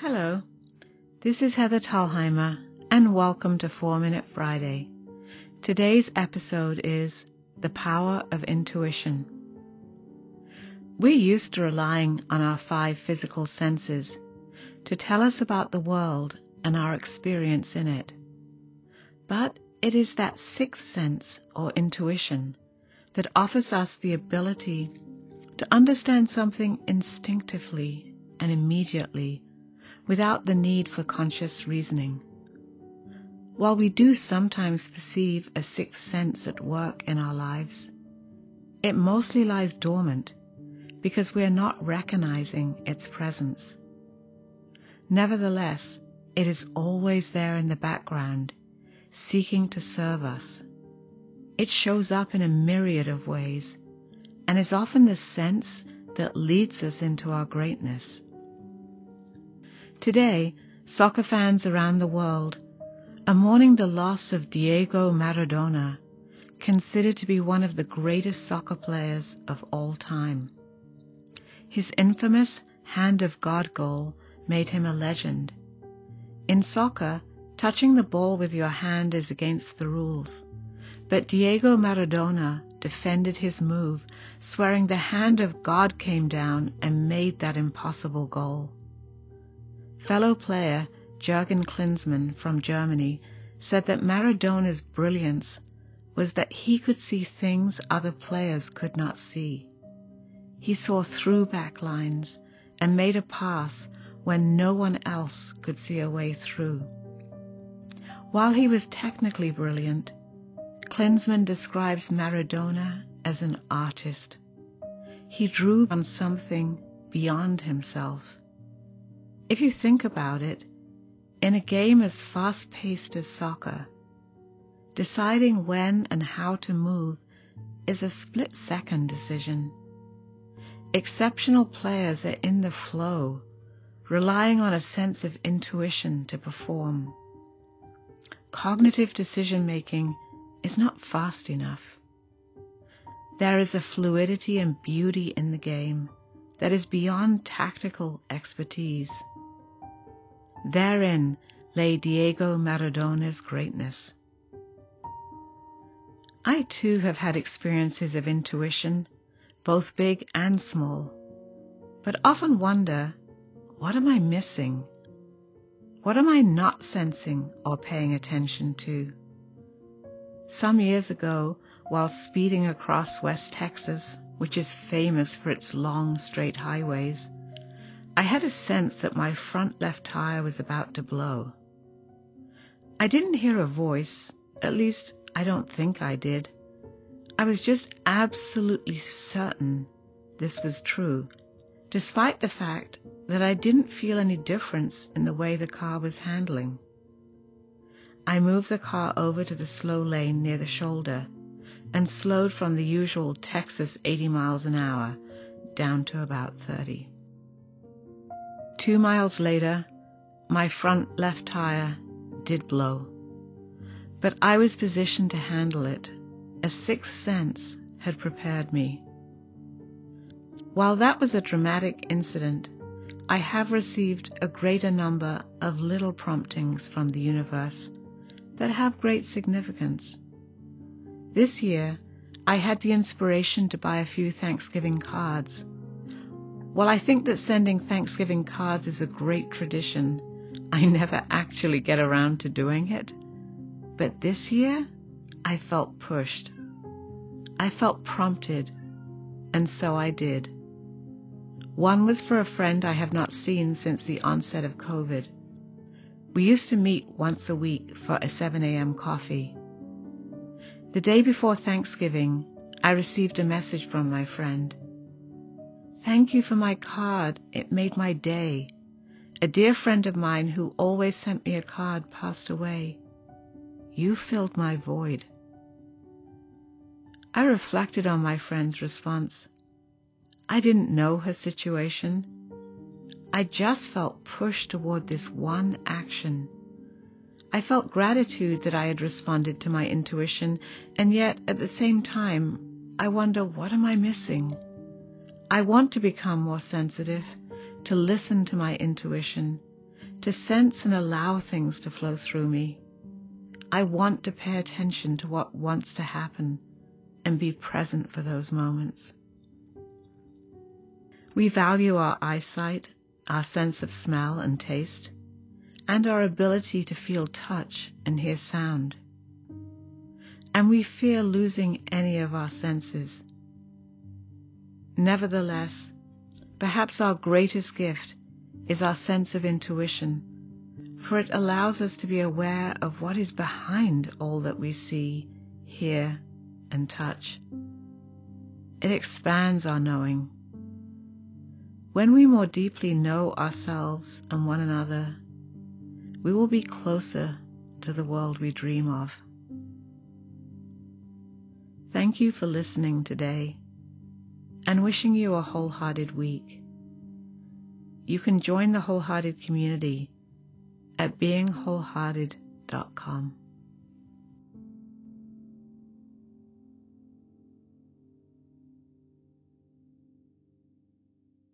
Hello, this is Heather Talheimer, and welcome to 4 Minute Friday. Today's episode is The Power of Intuition. We're used to relying on our five physical senses to tell us about the world and our experience in it. But it is that sixth sense or intuition that offers us the ability to understand something instinctively and immediately without the need for conscious reasoning. While we do sometimes perceive a sixth sense at work in our lives, it mostly lies dormant because we are not recognizing its presence. Nevertheless, it is always there in the background, seeking to serve us. It shows up in a myriad of ways and is often the sense that leads us into our greatness. Today, soccer fans around the world are mourning the loss of Diego Maradona, considered to be one of the greatest soccer players of all time. His infamous hand of God goal made him a legend. In soccer, touching the ball with your hand is against the rules, but Diego Maradona defended his move, swearing the hand of God came down and made that impossible goal. Fellow player Jurgen Klinsmann from Germany said that Maradona's brilliance was that he could see things other players could not see. He saw through back lines and made a pass when no one else could see a way through. While he was technically brilliant, Klinsmann describes Maradona as an artist. He drew on something beyond himself. If you think about it, in a game as fast paced as soccer, deciding when and how to move is a split second decision. Exceptional players are in the flow, relying on a sense of intuition to perform. Cognitive decision making is not fast enough. There is a fluidity and beauty in the game that is beyond tactical expertise. Therein lay Diego Maradona's greatness. I too have had experiences of intuition, both big and small, but often wonder, what am I missing? What am I not sensing or paying attention to? Some years ago, while speeding across West Texas, which is famous for its long straight highways, I had a sense that my front left tire was about to blow. I didn't hear a voice, at least I don't think I did. I was just absolutely certain this was true, despite the fact that I didn't feel any difference in the way the car was handling. I moved the car over to the slow lane near the shoulder and slowed from the usual Texas 80 miles an hour down to about 30. Two miles later, my front left tire did blow, but I was positioned to handle it. A sixth sense had prepared me. While that was a dramatic incident, I have received a greater number of little promptings from the universe that have great significance. This year, I had the inspiration to buy a few Thanksgiving cards while I think that sending Thanksgiving cards is a great tradition, I never actually get around to doing it. But this year, I felt pushed. I felt prompted, and so I did. One was for a friend I have not seen since the onset of COVID. We used to meet once a week for a 7 a.m. coffee. The day before Thanksgiving, I received a message from my friend. Thank you for my card. It made my day. A dear friend of mine who always sent me a card passed away. You filled my void. I reflected on my friend's response. I didn't know her situation. I just felt pushed toward this one action. I felt gratitude that I had responded to my intuition, and yet at the same time, I wonder what am I missing? I want to become more sensitive, to listen to my intuition, to sense and allow things to flow through me. I want to pay attention to what wants to happen and be present for those moments. We value our eyesight, our sense of smell and taste, and our ability to feel touch and hear sound. And we fear losing any of our senses. Nevertheless, perhaps our greatest gift is our sense of intuition for it allows us to be aware of what is behind all that we see, hear, and touch. It expands our knowing. When we more deeply know ourselves and one another, we will be closer to the world we dream of. Thank you for listening today and wishing you a wholehearted week. You can join the wholehearted community at beingwholehearted.com.